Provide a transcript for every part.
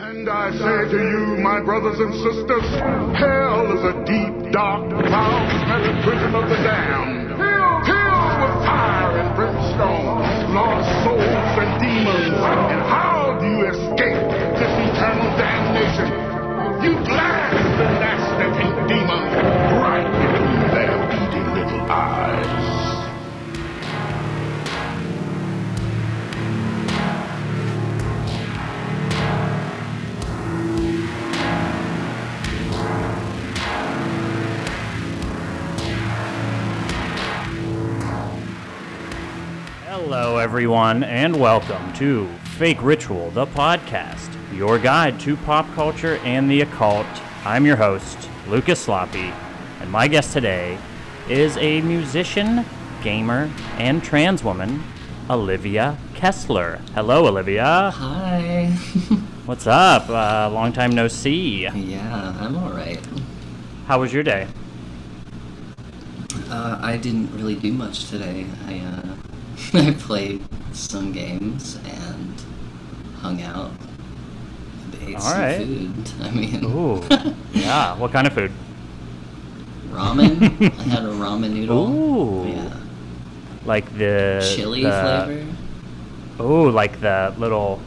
And I say to you, my brothers and sisters, hell is a deep, dark, foul-smelling prison of the damned, filled with fire and brimstone, lost souls and demons. Hello, everyone, and welcome to Fake Ritual, the podcast, your guide to pop culture and the occult. I'm your host, Lucas Sloppy, and my guest today is a musician, gamer, and trans woman, Olivia Kessler. Hello, Olivia. Hi. What's up? Uh, long time no see. yeah, I'm alright. How was your day? Uh, I didn't really do much today. I, uh, I played some games and hung out. and ate All some right. food. I mean, Ooh, yeah. What kind of food? ramen. I had a ramen noodle. Ooh. Yeah. Like the Chili the- flavor. Oh, like the little,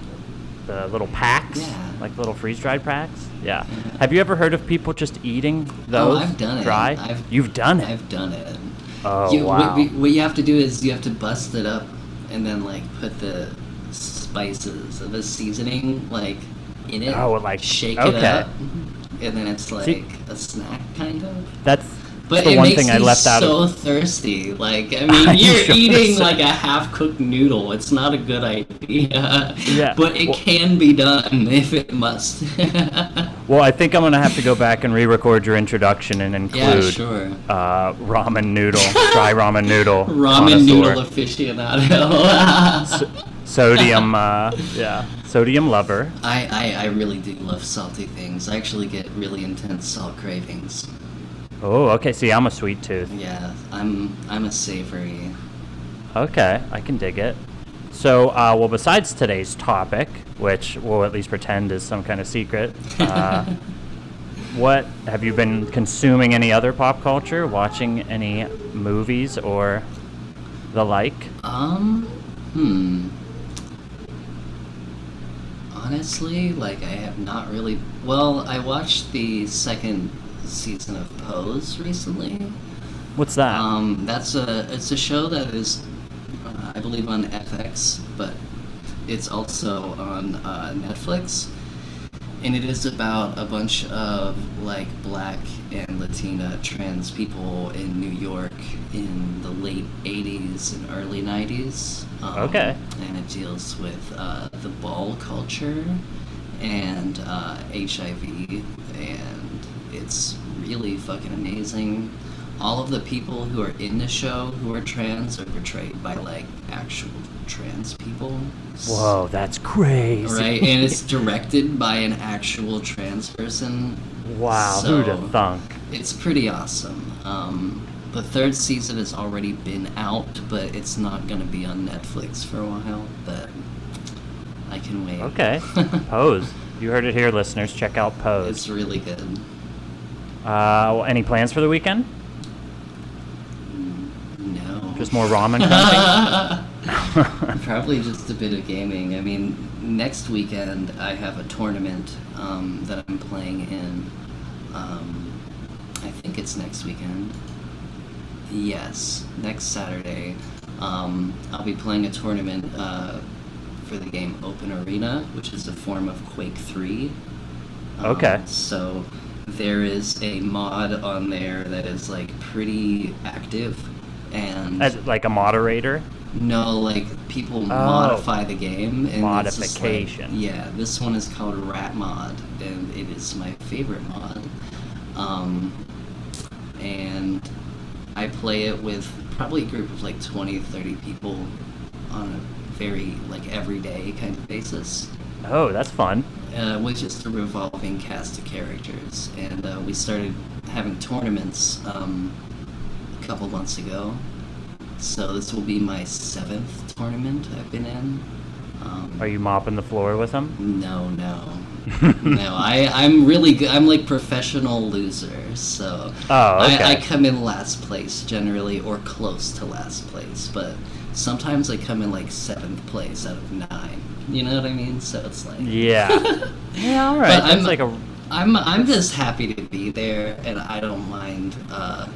the little packs, Yeah. like little freeze-dried packs. Yeah. Have you ever heard of people just eating those? oh, I've done it. I've. You've done it. I've done it. Oh, you, wow. What, what you have to do is you have to bust it up and then like put the spices, of the seasoning like in it. Oh, like- shake okay. it up, and then it's like See- a snack kind of. That's, But the it one makes thing I left out so of. thirsty. Like I mean, you're sure eating so. like a half-cooked noodle. It's not a good idea. Yeah, But it well- can be done if it must. Well, I think I'm gonna have to go back and re-record your introduction and yeah, include sure. uh, ramen noodle, dry ramen noodle, Ramen noodle aficionado. sodium, uh, yeah, sodium lover. I, I, I really do love salty things. I actually get really intense salt cravings. Oh, okay. See, I'm a sweet tooth. Yeah, I'm I'm a savory. Okay, I can dig it. So, uh, well, besides today's topic, which we'll at least pretend is some kind of secret, uh, what have you been consuming? Any other pop culture? Watching any movies or the like? Um, hmm. Honestly, like I have not really. Well, I watched the second season of Pose recently. What's that? Um, that's a it's a show that is, uh, I believe, on FX, but it's also on uh, Netflix, and it is about a bunch of like Black and Latina trans people in New York in the late '80s and early '90s. Um, Okay. And it deals with uh, the ball culture and uh, HIV, and it's really fucking amazing. All of the people who are in the show who are trans are portrayed by like actual trans people. Whoa, that's crazy. Right, and it's directed by an actual trans person. wow, so who'd have thunk? It's pretty awesome. Um, the third season has already been out, but it's not going to be on Netflix for a while. But I can wait. Okay, Pose. You heard it here, listeners. Check out Pose. it's really good. Uh, well, any plans for the weekend? No. Just more ramen? Probably just a bit of gaming. I mean, next weekend I have a tournament um, that I'm playing in. Um, I think it's next weekend. Yes, next Saturday. Um, I'll be playing a tournament uh, for the game Open Arena, which is a form of Quake 3. Um, Okay. So there is a mod on there that is like pretty active and As like a moderator? no, like people modify the game. And just, like- Oh. Modification. yeah, this one is called Rat Mod, and it is my favorite mod. Um, and I play it with probably a group of like 20, 30 people on a very like everyday kind of basis. Oh, that's fun. Uh, with just a revolving cast of characters, and uh, we started having tournaments um, a couple months ago. So this will be my seventh tournament I've been in. Um, Are you mopping the floor with them? No, no, no, I I'm really good. I'm like professional loser, so Oh, okay. I, I come in last place generally, or close to last place. But sometimes I come in like seventh place out of nine. You know what I mean? So it's like Yeah. yeah, all right. But That's I'm- like a I'm I'm just happy to be there, and I don't mind. Uh,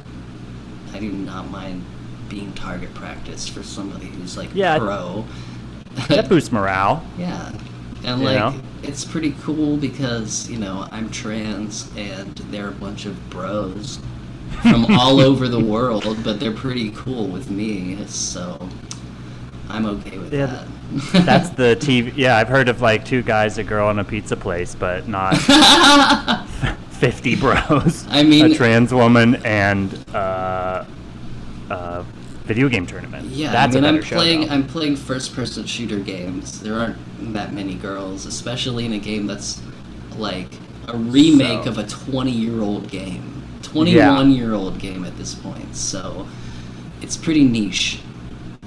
I do not mind being target practice for somebody who's like Yeah. pro. that boosts morale. yeah, and like know? it's pretty cool because you know I'm trans and they're a bunch of bros from all over the world, but they're pretty cool with me, so I'm okay with Yeah, that. That's the TV. Yeah, I've heard of like two guys, a girl, and a pizza place, but not 50 bros. I mean- a trans woman and uh, a video game tournament. Yeah, That's I mean, I'm playing. though. I'm playing first-person shooter games. There aren't that many girls, especially in a game that's like a remake So- of a 20-year-old game, 21-year-old game at this point. So it's pretty niche.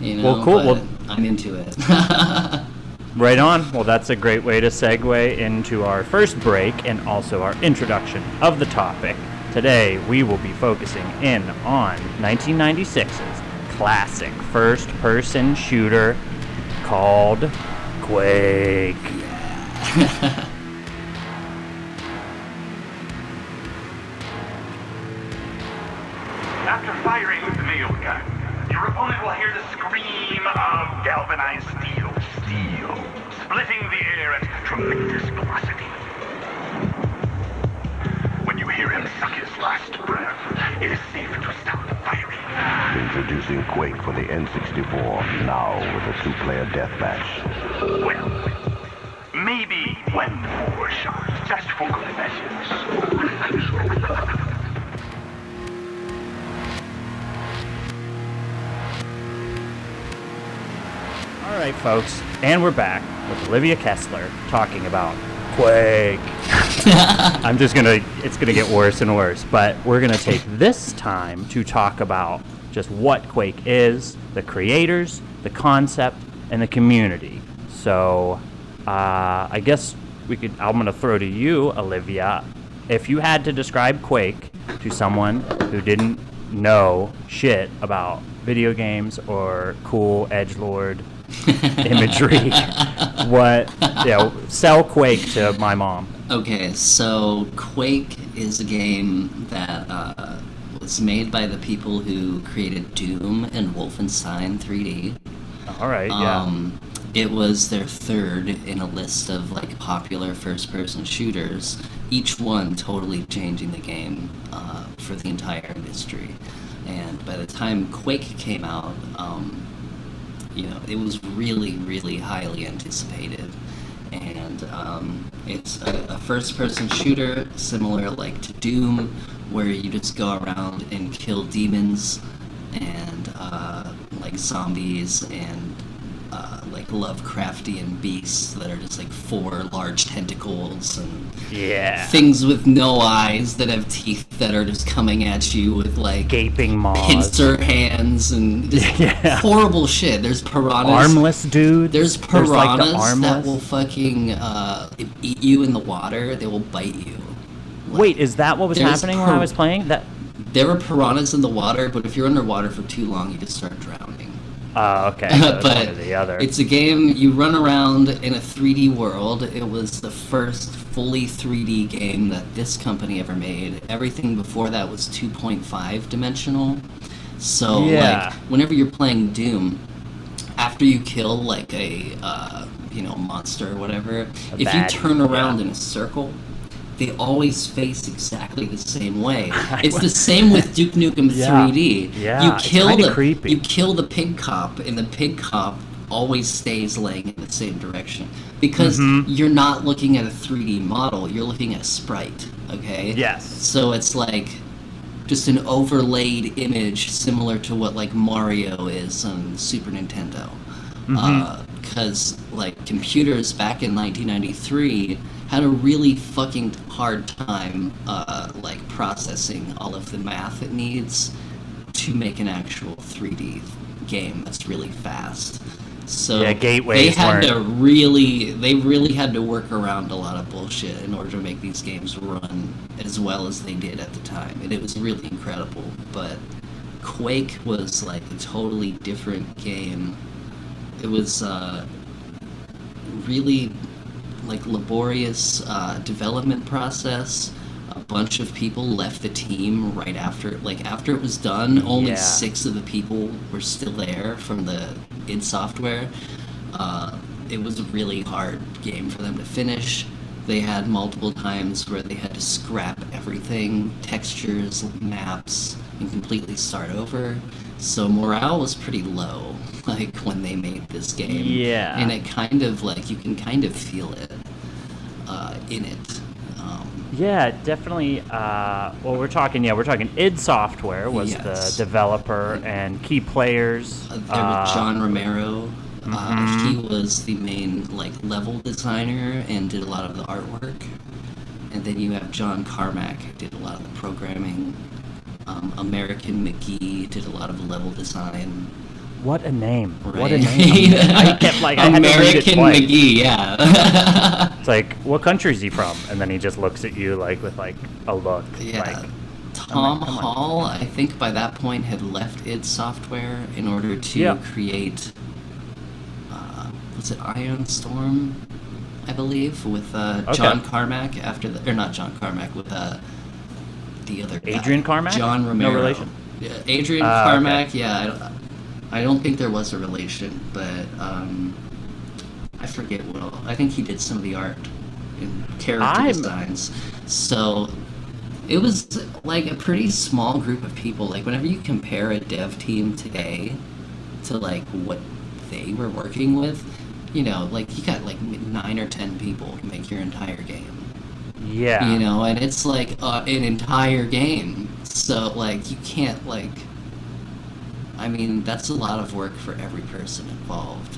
You know, Well, cool. Well- I'm into it. Right on. Well, that's a great way to segue into our first break and also our introduction of the topic. Today, we will be focusing in on 1996's classic first person shooter called Quake. folks, and we're back with Olivia Kessler talking about Quake. I'm just gonna, it's gonna get worse and worse, but we're gonna take this time to talk about just what Quake is, the creators, the concept, and the community. So, uh, I guess we could, I'm gonna throw to you, Olivia. If you had to describe Quake to someone who didn't know shit about video games or cool edge lord imagery. what? Yeah, sell Quake to my mom. Okay, so Quake is a game that uh, was made by the people who created Doom and Wolfenstein 3D. All right. Yeah. Um, it was their third in a list of like popular first-person shooters, each one totally changing the game uh, for the entire industry. And by the time Quake came out, um, you know, it was really, really highly anticipated. And um, it's a, a first-person shooter similar like to Doom, where you just go around and kill demons and uh, like zombies and uh, like Lovecraftian beasts that are just like four large tentacles and yeah. things with no eyes that have teeth that are just coming at you with like Gaping maws. pincer hands and just Yeah. horrible shit. There's piranhas. Armless dudes. There's like piranhas the that will fucking uh, eat you in the water. They will bite you. Wait, is that what was There's happening when I was playing? That. There were piranhas in the water, but if you're underwater for too long, you just start drowning. Oh, okay. So but the other. it's a game you run around in a 3D world. It was the first fully 3D game that this company ever made. Everything before that was 2.5 dimensional. So Yeah. like whenever you're playing Doom, after you kill like a uh, you know monster or whatever, if you turn around yeah. in a circle. They always face exactly the same way. It's the same with Duke Nukem Yeah. 3D. Yeah, you kill the creepy. you kill the pig cop, and the pig cop always stays laying in the same direction because Mm-hmm. you're not looking at a 3D model; you're looking at a sprite. Okay. Yes. So it's like just an overlaid image, similar to what like Mario is on Super Nintendo. Mm-hmm. Because like computers back in 1993 had a really fucking hard time uh, like processing all of the math it needs to make an actual 3D game that's really fast. So Yeah, gateways they had weren't- to really, they really had to work around a lot of bullshit in order to make these games run as well as they did at the time, and it was really incredible. But Quake was like a totally different game. It was uh, really like laborious uh, development process. A bunch of people left the team right after, like after it was done. Only Yeah. six of the people were still there from the id Software. Uh, it was a really hard game for them to finish. They had multiple times where they had to scrap everything, textures, maps, and completely start over. So morale was pretty low, like when they made this game. Yeah. And it kind of like you can kind of feel it in it. Um, Yeah, definitely. Uh, well, we're talking. Yeah, we're talking. id Software was Yes. the developer and key players. uh, there was uh, John Romero. Uh, mhm. he was the main like level designer and did a lot of the artwork. And then you have John Carmack who did a lot of the programming. Um, American McGee did a lot of level design. What a name! What a name! I kept like I had to read it American twice. McGee, yeah. It's like, what country is he from? And then he just looks at you like with like a look. Yeah. Like, Tom come on. Hall, I think by that point had left id Software in order to Yeah. create. Uh, was it Ion Storm? I believe with uh, Okay. John Carmack after the or not John Carmack with uh, the other guy. Adrian Carmack? John Romero. No Romero. relation? Yeah, Adrian okay. Carmack. Yeah, I don't, think there was a relation, but um, I forget what. all- I think he did some of the art and character I'm- designs. So it was like a pretty small group of people. Like whenever you compare a dev team today to like what they were working with, you know, like you got like nine or ten people to make your entire game. yeah. You know, and it's like uh, an entire game. So like you can't like. I mean, that's a lot of work for every person involved.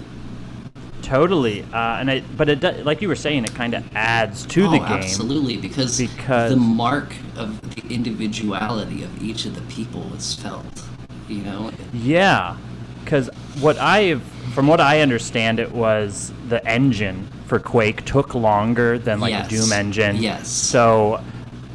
Totally. Uh, and it, but it like you were saying, it kind of adds to oh, the game. absolutely, because, because- the mark of the individuality of each of the people is felt. You know, Yeah, because what I from what I understand, it was the engine for Quake took longer than like Yes. the Doom engine. Yes. So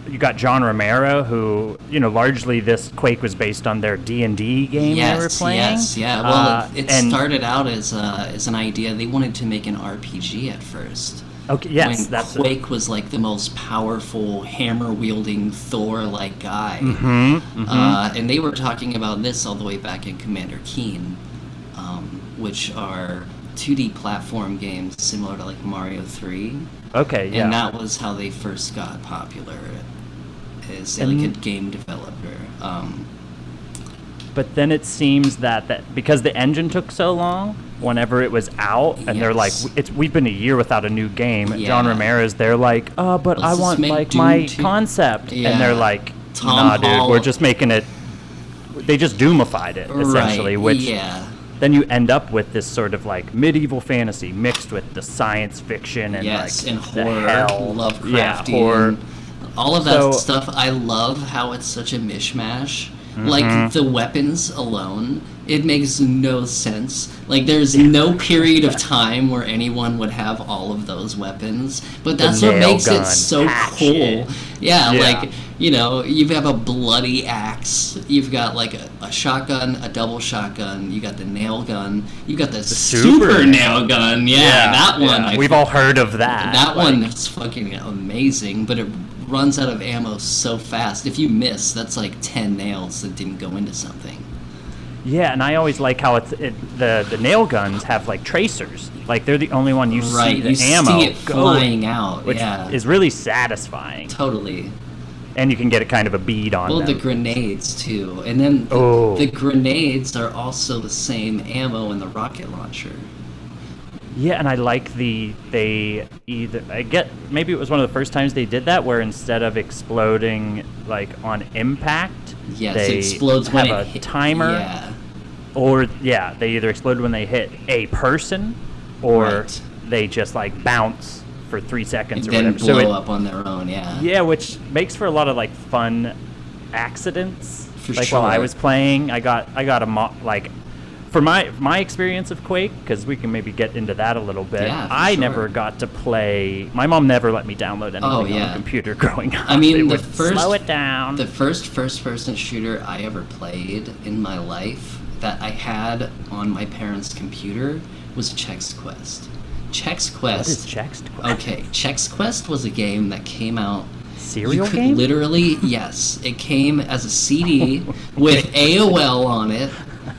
you got John Romero, who you know largely this Quake was based on their D and D game yes, they were playing. yes, yeah. Well, Uh, it, it started out as uh, as an idea. They wanted to make an RPG at first. Okay. Yes, when that's Quake was like the most powerful hammer wielding Thor like guy. Mm-hmm, Uh, and they were talking about this all the way back in Commander Keen, um, which are 2D platform games similar to like Mario 3. okay. Yeah. And that was how they first got popular as like a game developer. Um, But then it seems that, that because the engine took so long, whenever it was out, and they're like, it's we've been a year without a new game. John Ramirez, they're like, oh, but Let's I want like Doom my 2." concept, and they're like, Tom nah, dude, Hall- we're just making it. They just doomified it essentially, right, which yeah. then you end up with this sort of like medieval fantasy mixed with the science fiction and yes, like and the horror, hell, Lovecraftian, yeah, horror. All of that So- stuff. I love how it's such a mishmash. Mm-hmm. Like the weapons alone, it makes no sense. Like there's no period of time where anyone would have all of those weapons, but that's what makes gun, it so cool. Yeah, Yeah. like you know, you have a bloody axe. You've got like a, a shotgun, a double shotgun. You got the nail gun. You got the, super super, nail gun. Yeah, that one. yeah. We've all heard of that. that like- one is fucking amazing, but it runs out of ammo so fast. If you miss, that's like 10 nails that didn't go into something. Yeah, and I always like how it's it, the the nail guns have like tracers. Like they're the only one you right, see the you ammo see flying out. which yeah, is really satisfying. totally. And you can get a kind of a bead on Well, them. the grenades too, and then the, Oh. the grenades are also the same ammo in the rocket launcher. Yeah, and I like the they either I get maybe it was one of the first times they did that where instead of exploding like on impact, Yes, they it explodes have when a it hit- timer Yeah, or yeah, they either explode when they hit a person or Right. they just like bounce for 3 seconds or then whatever. blow so it, up on their own. Yeah. Yeah, which makes for a lot of like fun accidents. For like while I was playing, I got I got a mo- like for my my experience of Quake, because we can maybe get into that a little bit. Yeah, I sure. never got to play. My mom never let me download oh, anything Oh, on yeah. the computer growing up. I mean, It the first slow it down. The first first-person shooter I ever played in my life that I had on my parents' computer was Chex Quest. Chex Quest. what is Chex Quest? Okay, Chex Quest was a game that came out. Serial game? Literally, yes. It came as a CD oh, with AOL on it.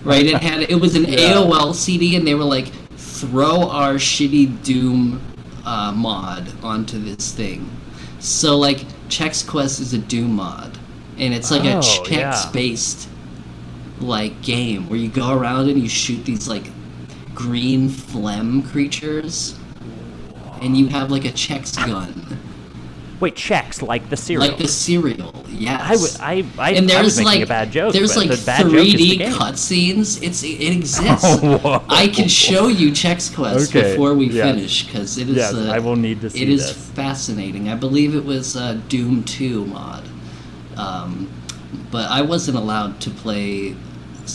Right? It had it was an AOL CD, and they were like, throw our shitty Doom uh, mod onto this thing. So like, Chex Quest is a Doom mod, and it's like a Oh, yeah. Chex based like game where you go around and you shoot these like green phlegm creatures, and you have like a Chex gun. Wait, checks like the cereal. Like the cereal, yes. I would- I- I- and there's was making like a bad joke, there's like the bad joke is the 3D game. cutscenes. It's it exists. Whoa. I can show you checks Quest Okay, before we yes. finish because it is. Yes, uh, I will need to see It is this. fascinating. I believe it was uh, Doom 2 mod, um, but I wasn't allowed to play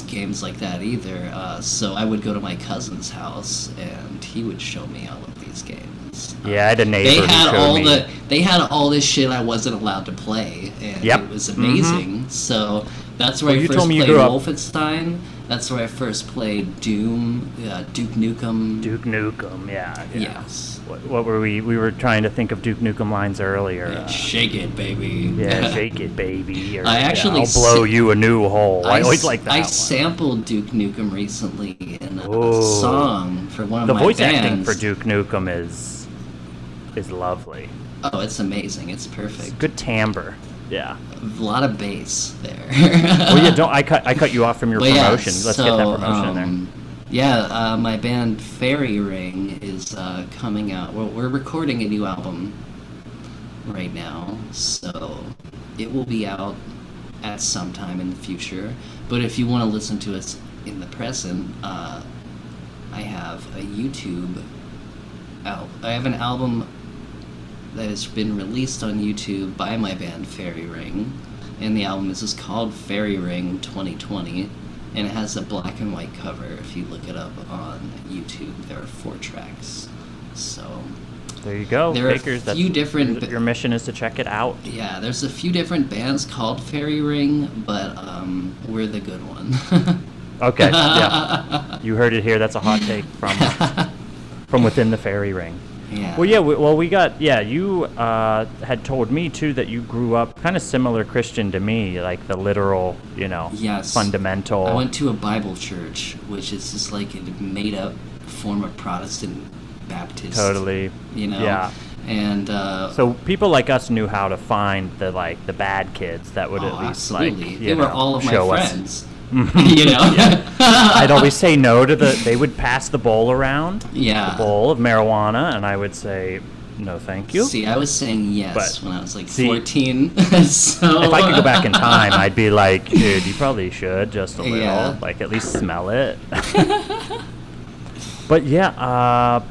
games like that either. Uh, so I would go to my cousin's house and he would show me all of these games. Yeah, I had a neighbor They had showed all me. the they had all this shit I wasn't allowed to play, and Yep. it was amazing. So that's where Well, I you first told me you played grew up- Wolfenstein. That's where I first played Doom, uh, Duke Nukem. Duke Nukem, yeah. yeah. Yes. What, what were we? We were trying to think of Duke Nukem lines earlier. Yeah, uh, shake it, baby. yeah, shake it, baby. Or, I yeah, actually I'll blow s- you a new hole. I, always like that I one. sampled Duke Nukem recently in a Ooh. song for one of the my voice bands. acting for Duke Nukem is is lovely. Oh, it's amazing. It's perfect. Good timbre. Yeah. A lot of bass there. Well, yeah. Don't I cut? I cut you off from your But yeah, promotion. Let's get that so, promotion in there. um, Yeah, uh, my band Fairy Ring is uh, coming out. Well, we're recording a new album right now, so it will be out at some time in the future. But if you want to listen to us in the present, uh, I have a YouTube out. I have an album that has been released on YouTube by my band Fairy Ring, and the album is just called Fairy Ring 2020, and it has a black and white cover. If you look it up on YouTube, there are four tracks. So There you go. there are a few different- Your mission is to check it out. yeah, there's a few different bands called Fairy Ring, but um, we're the good one. Okay. Yeah. You heard it here. That's a hot take from from within the fairy ring. Yeah. Well, yeah. We, well, we got. Yeah, you uh, had told me too that you grew up kind of similar Christian to me, like the literal, you know, Yes. fundamental. I went to a Bible church, which is just like a made up form of Protestant Baptist. totally. You know? Yeah. And uh, So people like us knew how to find the like the bad kids that would oh, at least absolutely. like they you were all of my show us. Friends. you know? I'd always say no to the. They would pass the bowl around, Yeah. the bowl of marijuana, and I would say no, thank you. See, I was saying yes But- when I was like see- 14. so if I could go back in time, I'd be like, dude, you probably should just a little, Yeah. like at least smell it. but yeah, uh,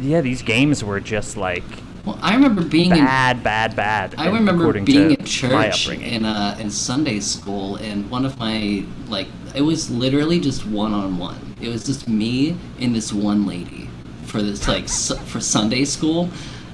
yeah, these games were just like Well, I remember being in bad, bad, bad. I remember being in church in uh, in Sunday school, and one of my like it was literally just one on one. It was just me and this one lady for this like su- for Sunday school,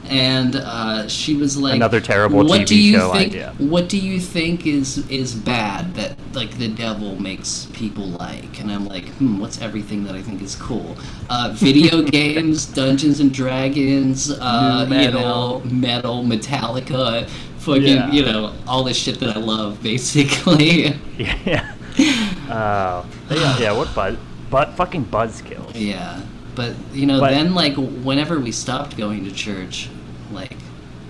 and uh, she was like Another terrible what TV do you show think, idea." What do you think is is bad that like the devil makes people like? And I'm like, hmm, what's everything that I think is cool? Uh, video games, Dungeons and Dragons, uh, Nu you know, metal, Metallica, fucking, Yeah. you know, all this shit that I love, basically. yeah. Oh, yeah, yeah. What buzz? But fucking buzzkills. yeah, but you know, But- then like whenever we stopped going to church, like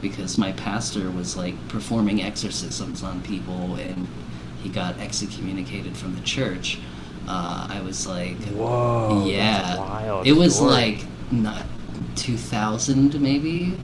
because my pastor was like performing exorcisms on people and he got excommunicated from the church. Uh, I was like, Whoa. yeah, it was story. like not 2000 maybe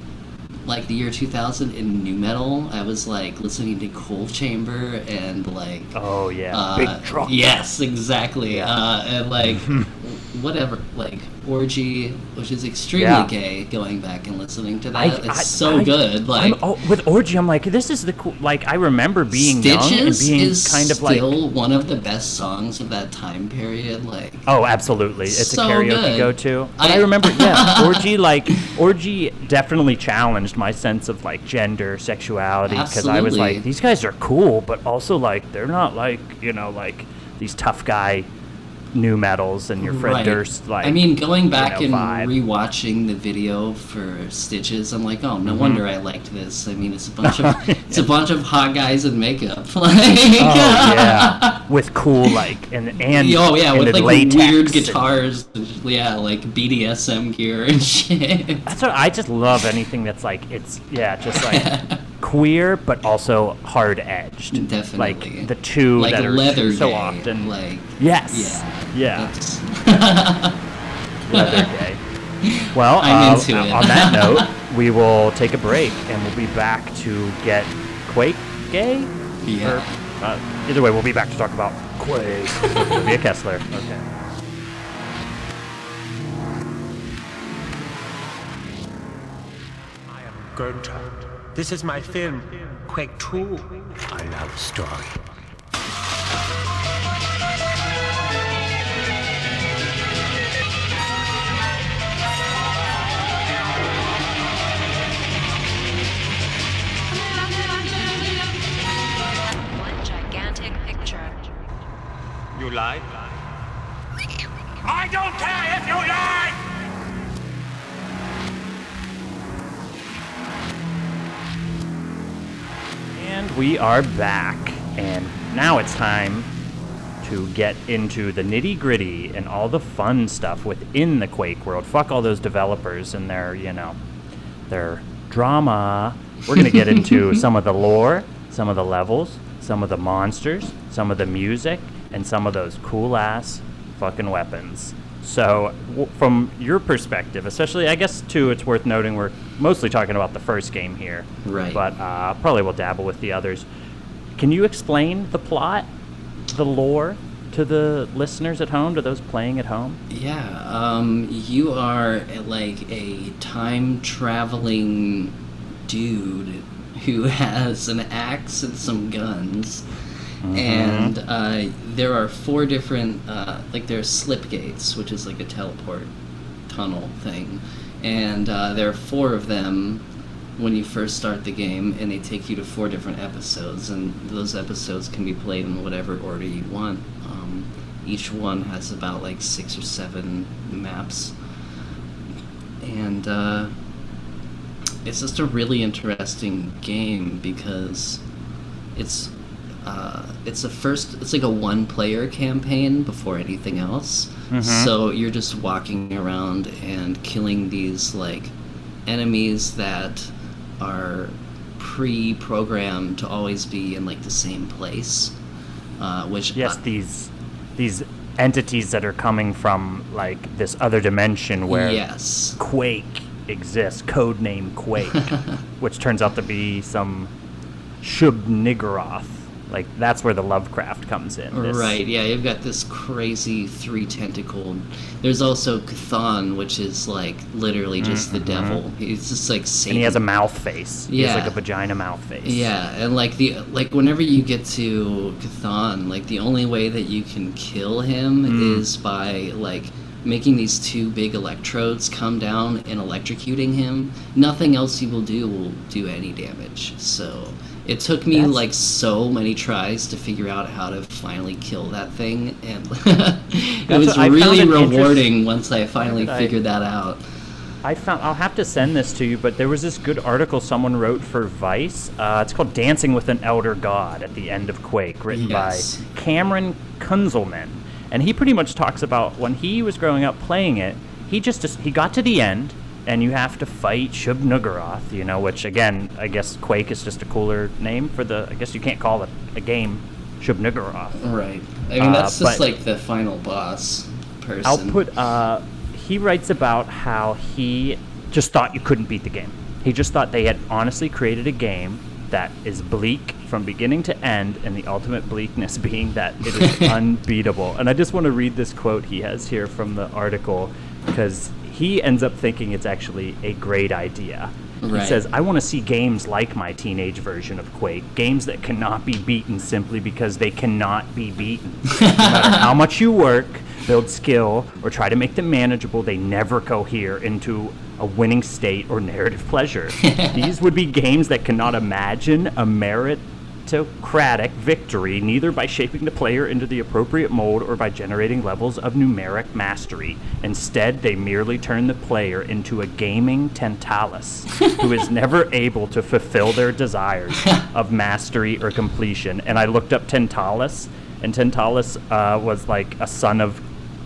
like the year 2000 in new metal i was like listening to Coal Chamber and like Oh yeah. uh, Big truck. yes exactly Yeah. uh, and like whatever like Orgy, which is extremely Yeah. gay. Going back and listening to that, I- it's I- so I- good. Like oh, with Orgy, I'm like, this is the cool. Like, I remember being young and being is kind of like, still one of the best songs of that time period. Like oh, absolutely, it's So a karaoke go-to. I, I- remember, yeah, Orgy, like, Orgy definitely challenged my sense of like gender, sexuality, because I was like, these guys are cool, but also like they're not like you know like these tough guy new metals and your friend Right. Durst like. I mean, going back you know, and vibe. rewatching the video for Stitches, I'm like, oh, no Mm-hmm. wonder I liked this. I mean, it's a bunch of it's a bunch of hot guys in makeup. Like, Oh yeah, with cool like and and oh yeah, and with like weird guitars, and, yeah, like BDSM gear and shit. That's what I just love anything that's like it's yeah just like queer but also hard edged. Definitely. like the two like that are leather so gay, often. like yes, yeah, yeah, leather gay. Well, I'm uh, on that note, we will take a break and we'll be back to get Quake gay. Yeah. Or, uh, either way, we'll be back to talk about Quake. with Olivia Kessler. Okay. I am Gunther. This is my film, Quake 2. I love story. One gigantic picture. You lie? I don't care we are back. And now it's time to get into the nitty gritty and all the fun stuff within the Quake world. Fuck all those developers and their, you know, their drama. We're going to get into some of the lore, some of the levels, some of the monsters, some of the music, and some of those cool ass fucking weapons. So, w- from your perspective, especially, I guess, too, it's worth noting we're mostly talking about the first game here. Right. But uh, probably will dabble with the others. Can you explain the plot, the lore, to the listeners at home, to those playing at home? Yeah, um, you are like a time traveling dude who has an axe and some guns. And uh, there are four different, uh, like, are slip gates, which is like a teleport tunnel thing. And uh, there are four of them when you first start the game, and they take you to four different episodes. And those episodes can be played in whatever order you want. Um, each one has about like six or seven maps. And uh, it's just a really interesting game because it's uh, it's a first it's like a one player campaign before anything else. So you're just walking around and killing these like enemies that are pre-programmed to always be in like the same place uh, which Yes, I- these these entities that are coming from like this other dimension where yes. Quake exists, codename Quake, which turns out to be some Shub Niggurath. Like that's where the Lovecraft comes in. this- Right, yeah, you've got this crazy three tentacled. There's also Chthon, which is like literally just the devil. He's just like Satan. Mm-hmm. And he has a mouth face. He has like a vagina mouth face. Yeah, and like the like whenever you get to Chthon, like the only way that you can kill him Mm. is by like making these two big electrodes come down and electrocuting him. Nothing else you will do will do any damage. So it took me That's- like so many tries to figure out how to finally kill that thing, and it That's was what- really it interest- rewarding once I finally did I- figured that out. I found I'll have to send this to you, but there was this good article someone wrote for Vice. Uh, it's called "Dancing with an Elder God" at the end of Quake, written Yes. by Cameron Kunzelman, and he pretty much talks about when he was growing up playing it. He just he got to the end, and you have to fight Shub Niggurath, you know, which again I guess Quake is just a cooler name for the. I guess you can't call it a game Shub Niggurath. Right. I mean, Uh, that's just like the final boss person. I'll put. Uh, he writes about how he just thought you couldn't beat the game. He just thought they had honestly created a game that is bleak from beginning to end, and the ultimate bleakness being that it is unbeatable. And I just want to read this quote he has here from the article. because he ends up thinking it's actually a great idea. He says, I want to see games like my teenage version of Quake, games that cannot be beaten simply because they cannot be beaten. no matter how much you work, build skill, or try to make them manageable, they never cohere into a winning state or narrative pleasure. These would be games that cannot imagine a meritocratic victory, neither by shaping the player into the appropriate mold or by generating levels of numeric mastery. Instead, they merely turn the player into a gaming Tantalus, who is never able to fulfill their desires of mastery or completion. And I looked up Tantalus, and Tantalus uh, was like a son of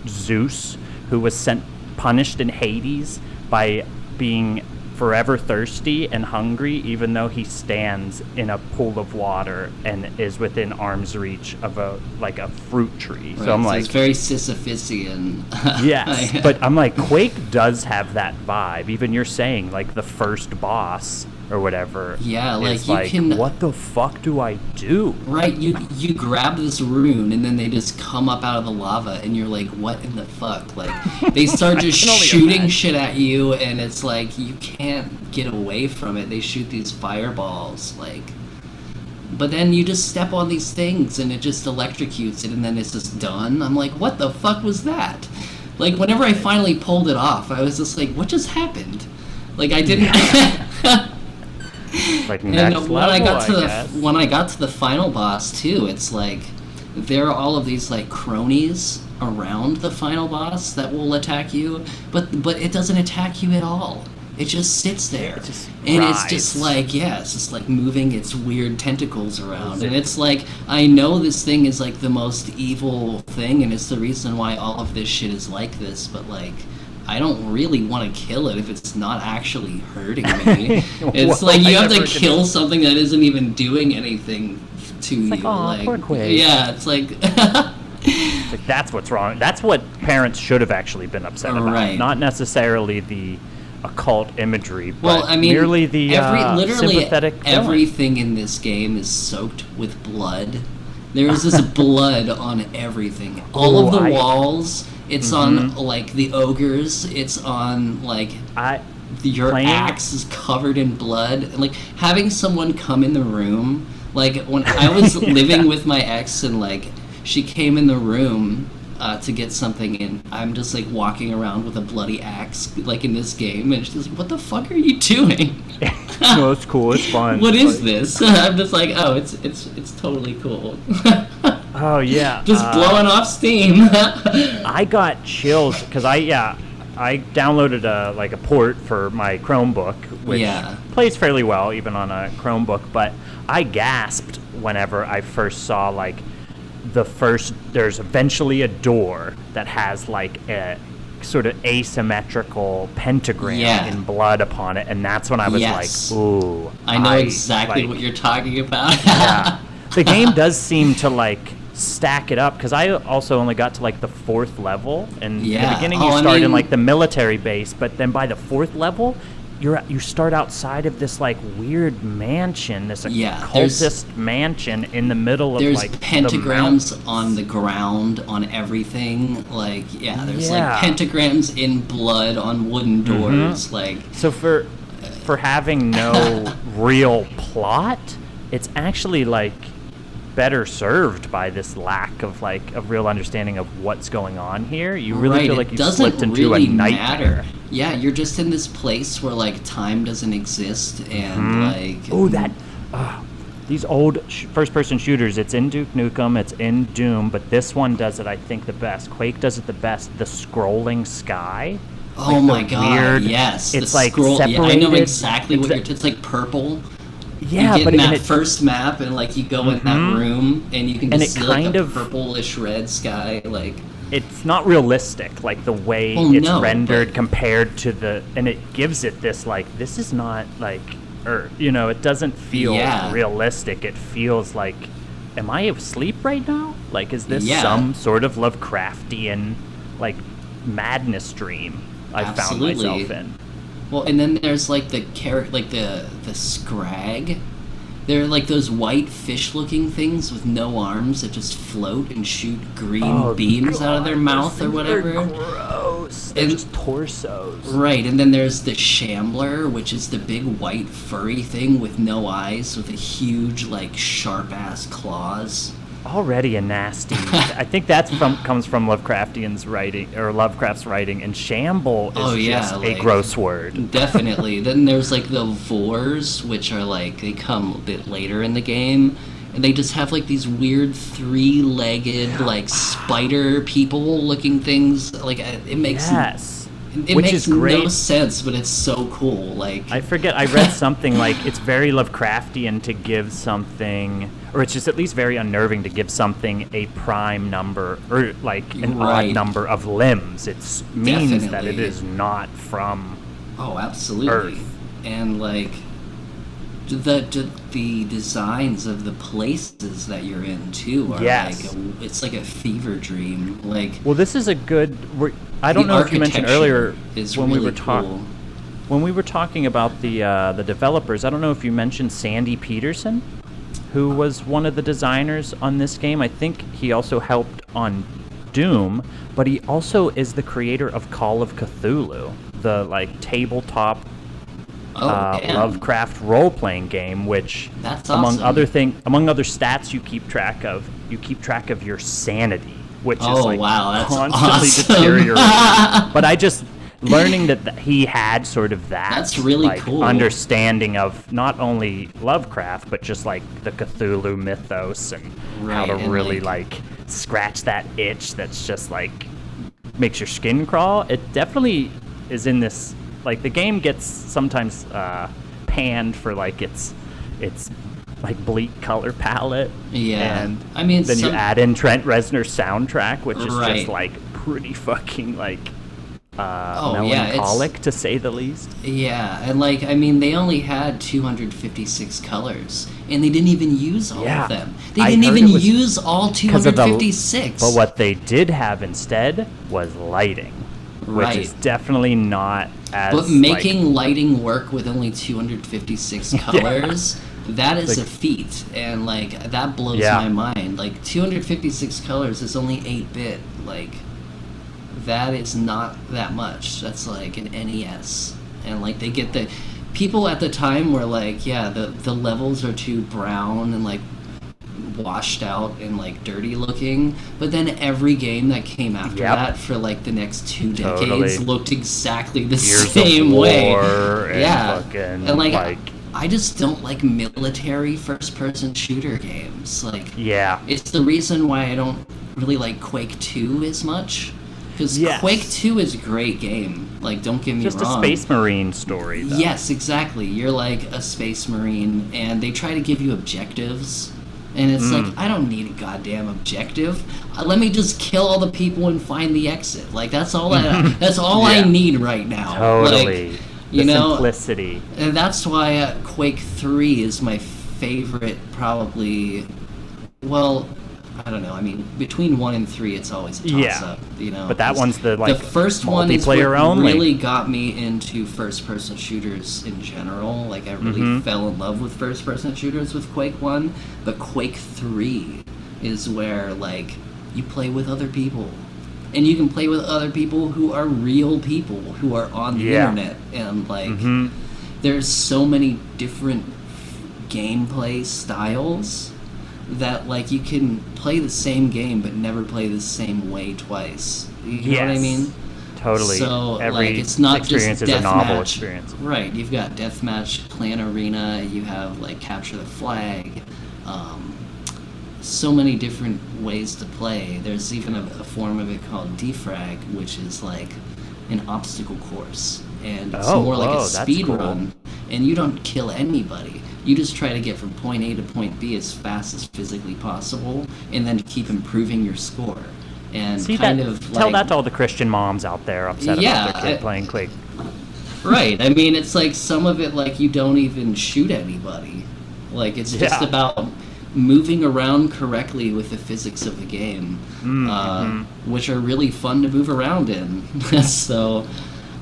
Zeus, who was sent punished in Hades by being forever thirsty and hungry, even though he stands in a pool of water and is within arm's reach of a like a fruit tree. Right, So I'm like, it's very Sisyphusian. yes, but I'm like, Quake does have that vibe. Even you're saying like the first boss or whatever. Yeah, like, you like, can- what the fuck do I do? Right, you you grab this rune and then they just come up out of the lava and you're like, what in the fuck? Like they start just shooting shit at you and it's like you can't get away from it. They shoot these fireballs, like but then you just step on these things and it just electrocutes it and then it's just done. I'm like, what the fuck was that? Like whenever I finally pulled it off, I was just like, what just happened? Like I didn't Like And next when level, I got to the guess. when I got to the final boss too, it's like there are all of these like cronies around the final boss that will attack you, but but it doesn't attack you at all. It just sits there, It just and it's just like yeah, it's just like moving its weird tentacles around, Is and it's like I know this thing is like the most evil thing, and it's the reason why all of this shit is like this, but like. I don't really want to kill it if it's not actually hurting me. it's Well, like you I have to never did kill something that isn't even doing anything to like, you. "Aw, like, poor Quake." yeah, it's like Like, that's what's wrong. That's what parents should have actually been upset about. Right. Not necessarily the occult imagery, but well, I mean, merely the every uh, literally sympathetic villain. everything in this game is soaked with blood. There is this blood on everything. All Ooh, of the I- walls. It's on like the ogres. It's on like I the, your Playing- axe is covered in blood. And, like having someone come in the room, like when I was living with my ex and like she came in the room uh, to get something and I'm just like walking around with a bloody axe like in this game and she's like, "What the fuck are you doing? no, it's cool. It's fun. what is Like, this?" I'm just like, "Oh, it's it's it's totally cool." Oh yeah. just uh, blowing off steam. I got chills because I yeah I downloaded a like a port for my Chromebook, which Yeah. plays fairly well even on a Chromebook. But I gasped whenever I first saw like the first. There's eventually a door that has like a sort of asymmetrical pentagram Yeah. in blood upon it, and that's when I was Yes. like, "Ooh!" I know exactly like- what you're talking about. yeah. The game does seem to like stack it up because I also only got to like the fourth level, and in the Yeah. beginning Oh, you I start in like the military base, but then by the fourth level, you're you start outside of this like weird mansion, this Yeah, occultist mansion in the middle of There's like the pentagrams mountains. on the ground on everything. Like yeah, there's Yeah. like pentagrams in blood on wooden Mm-hmm. doors. Like So for for having no real plot, it's actually like better served by this lack of like a real understanding of what's going on here. You really right, feel like you slipped into really a nightmare. matter. Yeah, you're just in this place where like time doesn't exist and like Oh, that. Uh, these old sh- first-person shooters. It's in Duke Nukem. It's in Doom, but this one does it. I think the best. Quake does it the best. The scrolling sky. Oh like my god! weird- yes, it's the like scroll. Yeah, I know separated. exactly what Exa- you're. It's like purple. Yeah, you get but in that it, first map and like you go in that Mhm. room and you can And just see like of- purplish red sky. Like it's not realistic like the way Well, it's no, rendered but- compared to the and it gives it this like this is not like earth you know it doesn't feel Yeah. realistic it feels like am i asleep right now like is this Yeah. some sort of lovecraftian like madness dream i found myself in Well, and then there's like the carrot, like the the scrag. They're like those white fish-looking things with no arms that just float and shoot green Oh, beams out of their mouth or whatever. gross gross. They're And- just torsos. Right, and then there's the Shambler, which is the big white furry thing with no eyes, with a huge, like, sharp ass claws. Already a nasty. I think that's from comes from Lovecraftian's writing or Lovecraft's writing, and shamble is Oh, yeah, just a gross word. Definitely. then there's like the vores, which are like they come a bit later in the game, and they just have like these weird three-legged like spider people-looking things. Like uh, it makes Yes. it Which makes is great. no sense, but it's so cool. Like I forget. I read something like it's very Lovecraftian to give something, or it's just at least very unnerving to give something a prime number or like an Right. odd number of limbs. It means that it is not from. Oh, absolutely. Earth. And like the, the the designs of the places that you're in too are Yes. like a, it's like a fever dream. Like Well, this is a good. we're- I don't know if you mentioned earlier is when really we were talking. cool. When we were talking about the uh, the developers, I don't know if you mentioned Sandy Petersen, who was one of the designers on this game. I think he also helped on Doom, but he also is the creator of Call of Cthulhu, the like tabletop Oh, uh. Lovecraft role-playing game, which That's among other thing, among other stats, you keep track of you keep track of your sanity, which is Oh, like wow, that's constantly awesome. deteriorating. but I just learning that th- he had sort of that That's really like, cool. understanding of not only Lovecraft but just like the Cthulhu mythos and how to and, really like- like scratch that itch that's just like makes your skin crawl. It definitely is in this like the game gets sometimes uh, panned for like its its like bleak color palette. Yeah. And I mean, then you add in Trent Reznor's soundtrack, which is Right. just like pretty fucking like uh, Oh, yeah, it's- melancholic to say the least. Yeah, and like I mean, they only had 256 colors, and they didn't even use all Yeah. of them. They didn't even use all of the- 256. But what they did have instead was lighting, which Right. is definitely not as But like- making lighting work with only 256 colors, that is Like- a feat, and like that blows Yeah. my mind. Like 256 colors is only 8 bit. Like that is not that much. That's like an NES, and like they get the people at the time were like, yeah, the the levels are too brown and like washed out and like dirty looking. But then every game that came after Yep. that for like the next two decades Totally. looked exactly the Gears of same way. War and yeah. fucking, and like, like- i just don't like military first person shooter games. Like yeah, it's the reason why i don't really like quake 2 as much because Yes. quake 2 is a great game like don't get me just a space marine story. Though. Yes, exactly. You're like a space marine, and they try to give you objectives. And it's Mm. like, I don't need a goddamn objective. Uh, let me just kill all the people and find the exit. Like that's all I, that's all I need right now. totally. Like, the know, simplicity. and that's why uh, Quake 3 is my favorite, probably. Well, I don't know. I mean, between 1 and 3, it's always a toss Yeah. up, you know? But that one's the, like, The first one is what only. really got me into first person shooters in general. Like, I really Mm-hmm. fell in love with first person shooters with Quake 1. But Quake 3 is where, like, you play with other people. And you can play with other people who are real people who are on the Yeah. internet. And, like, Mhm. there's so many different gameplay styles that like you can play the same game but never play the same way twice. You know what I mean? Totally. So Every like it's not experience just is a novel deathmatch. experience. Right. You've got deathmatch, clan arena. You have like capture the flag. Um, so many different ways to play. There's even a, a form of it called defrag, which is like an obstacle course, and it's Oh, more like whoa, a speed cool. run. And you don't kill anybody. You just try to get from point A to point B as fast as physically possible, and then keep improving your score. And See kind that? of tell like, that to all the Christian moms out there upset Yeah, about their kid I- playing Quake. Right. I mean, it's like some of it, like you don't even shoot anybody. Like it's just Yeah. about moving around correctly with the physics of the game, Mm, uh, mm-hmm. which are really fun to move around in. so.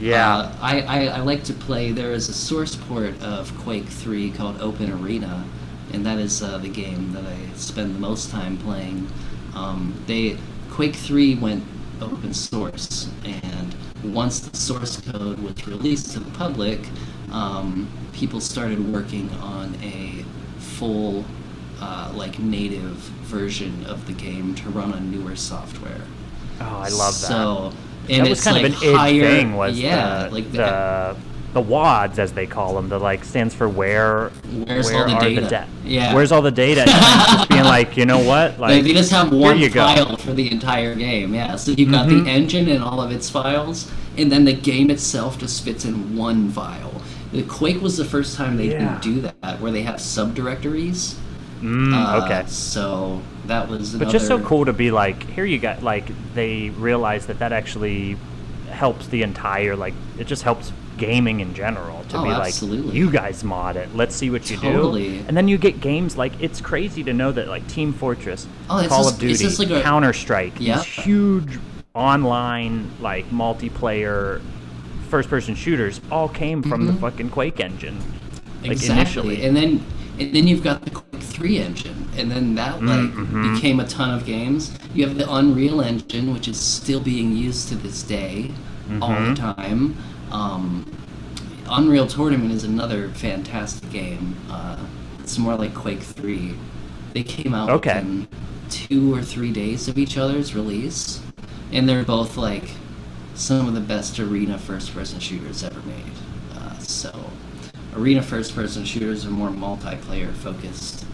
Yeah. Uh, I, I, I like to play. There is a source port of Quake 3 called Open Arena, and that is uh, the game that I spend the most time playing. Um, they Quake 3 went open source. And once the source code was released to the public, um, people started working on a full, uh, like native version of the game to run on newer software. Oh, I love that. So, and that was kind like of an higher, thing. Was yeah, the, like the the WADs as they call them. The like stands for where Where's where all the data? the da- Yeah. Where's all the data? Just being like, you know what? Like Like, they just have one you go. file for the entire game, yeah. So you've got Mhm. the engine and all of its files, and then the game itself just fits in one file. The Quake was the first time they Yeah. didn't do that, where they have subdirectories. Mm, Uh, okay. So that was But just so cool to be like, here you got like they realize that that actually helps the entire like it just helps gaming in general to Oh, be absolutely. like you guys mod it let's see what you Totally. do and then you get games like it's crazy to know that like team fortress Oh, call just- of duty like counter-strike Yeah. these huge online like multiplayer first-person shooters all came from the fucking quake engine like exactly. initially And then and then you've got the 3 engine, and then that like Mm-hmm. became a ton of games. You have the Unreal Engine, which is still being used to this day, all Mm-hmm. the time. Um, Unreal Tournament is another fantastic game. Uh, it's more like Quake 3. They came out Okay. within two or three days of each other's release, and they're both like some of the best arena first-person shooters ever made. Uh, so, arena first-person shooters are more multiplayer focused.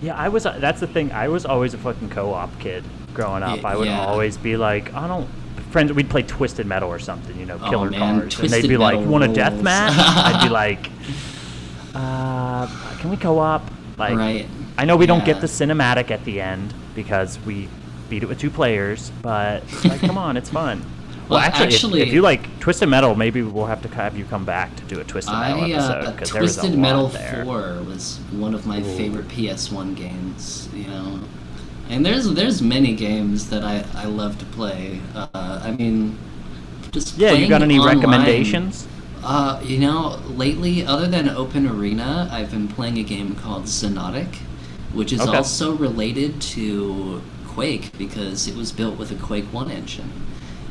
Yeah, I was. That's the thing. I was always a fucking co-op kid growing up. I would yeah. always be like, I don't. Friends, we'd play Twisted Metal or something, you know, Oh, killer man, cars, and they'd be like, Metal "Want a rules." death match?" I'd be like, uh, "Can we co-op?" Like, Right. I know we don't get the cinematic at the end because we beat it with two players, but like, come on, it's fun. Well, Well, actually, if- actually- if, you like Twisted Metal, maybe we'll have to have you come back to do a Twisted Metal I episode uh, because there was a lot Metal there. 4 was one of my favorite PS1 games, you know. And there's there's many games that I, I love to play. Uh, I mean, just Yeah, you got any online. recommendations? Uh, you know, lately, other than Open Arena, I've been playing a game called Xonotic, which is Okay. also related to Quake because it was built with a Quake 1 engine.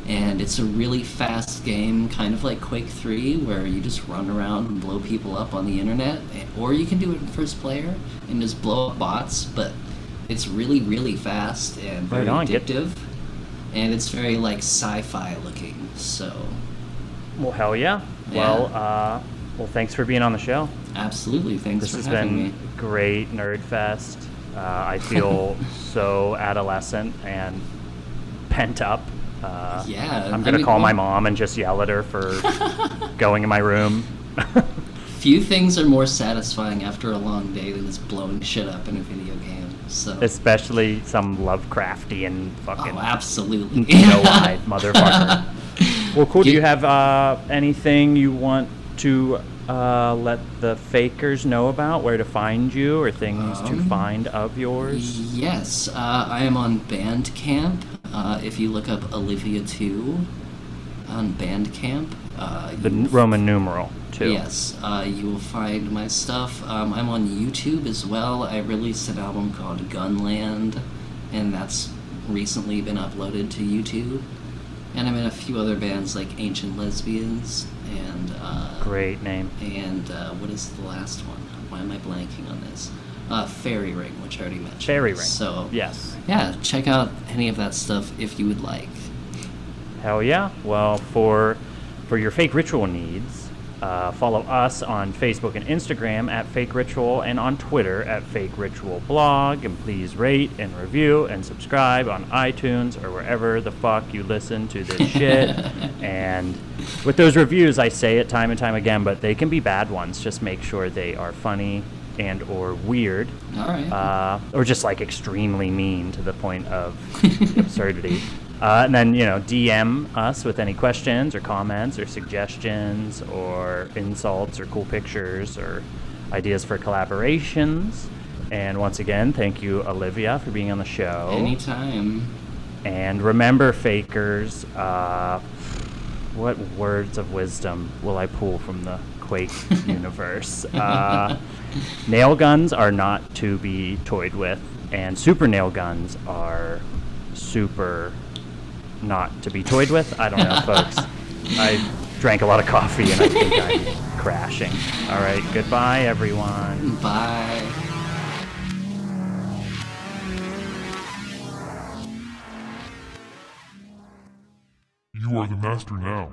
And it's a really fast game, kind of like Quake 3, where you just run around and blow people up on the internet. Or you can do it in first player and just blow up bots, but it's really, really fast and very Right on, get- addictive. And it's very, like, sci fi looking, so. Well, hell yeah. Yeah. Well, uh, well, thanks for being on the show. Absolutely, thanks This for has been me. great, Nerd Fest. Uh, I feel so adolescent and pent up. Uh, Yeah, I'm gonna mean, call my mom and just yell at her for going in my room. Few things are more satisfying after a long day than just blowing shit up in a video game. So, Especially some Lovecraftian fucking oh, absolutely. no-eyed motherfucker. Well, cool. Do you have uh, anything you want to uh, let the fakers know about? Where to find you, or things to Um, find of yours? Yes, uh, I am on Bandcamp. Uh, if you look up Olivia Two on Bandcamp, uh, The Roman numeral too. Yes, uh, you will find my stuff. Um, I'm on YouTube as well. I released an album called Gunland, and that's recently been uploaded to YouTube. And I'm in a few other bands like Ancient Lesbians and uh, Great name. and uh, what is the last one? Why am I blanking on this? Uh, Fairy Ring, which I already mentioned. Fairy Ring. So Yes. yeah, check out any of that stuff if you would like. Hell yeah. Well, for for your fake ritual needs, uh, follow us on Facebook and Instagram at Fake Ritual and on Twitter at Fake Ritual Blog. And please rate and review and subscribe on iTunes or wherever the fuck you listen to this shit. and with those reviews, I say it time and time again, but they can be bad ones. Just make sure they are funny and or weird All right. uh, or just like extremely mean to the point of absurdity. Uh, and then you know DM us with any questions or comments or suggestions or insults or cool pictures or ideas for collaborations. And once again, thank you, Olivia, for being on the show. Anytime. And remember, fakers, uh, what words of wisdom will I pull from the Quake universe? Uh, nail guns are not to be toyed with, and super nail guns are super not to be toyed with. I don't know, folks. I drank a lot of coffee and I think I'm crashing. All right, goodbye, everyone. Bye. You are the master now.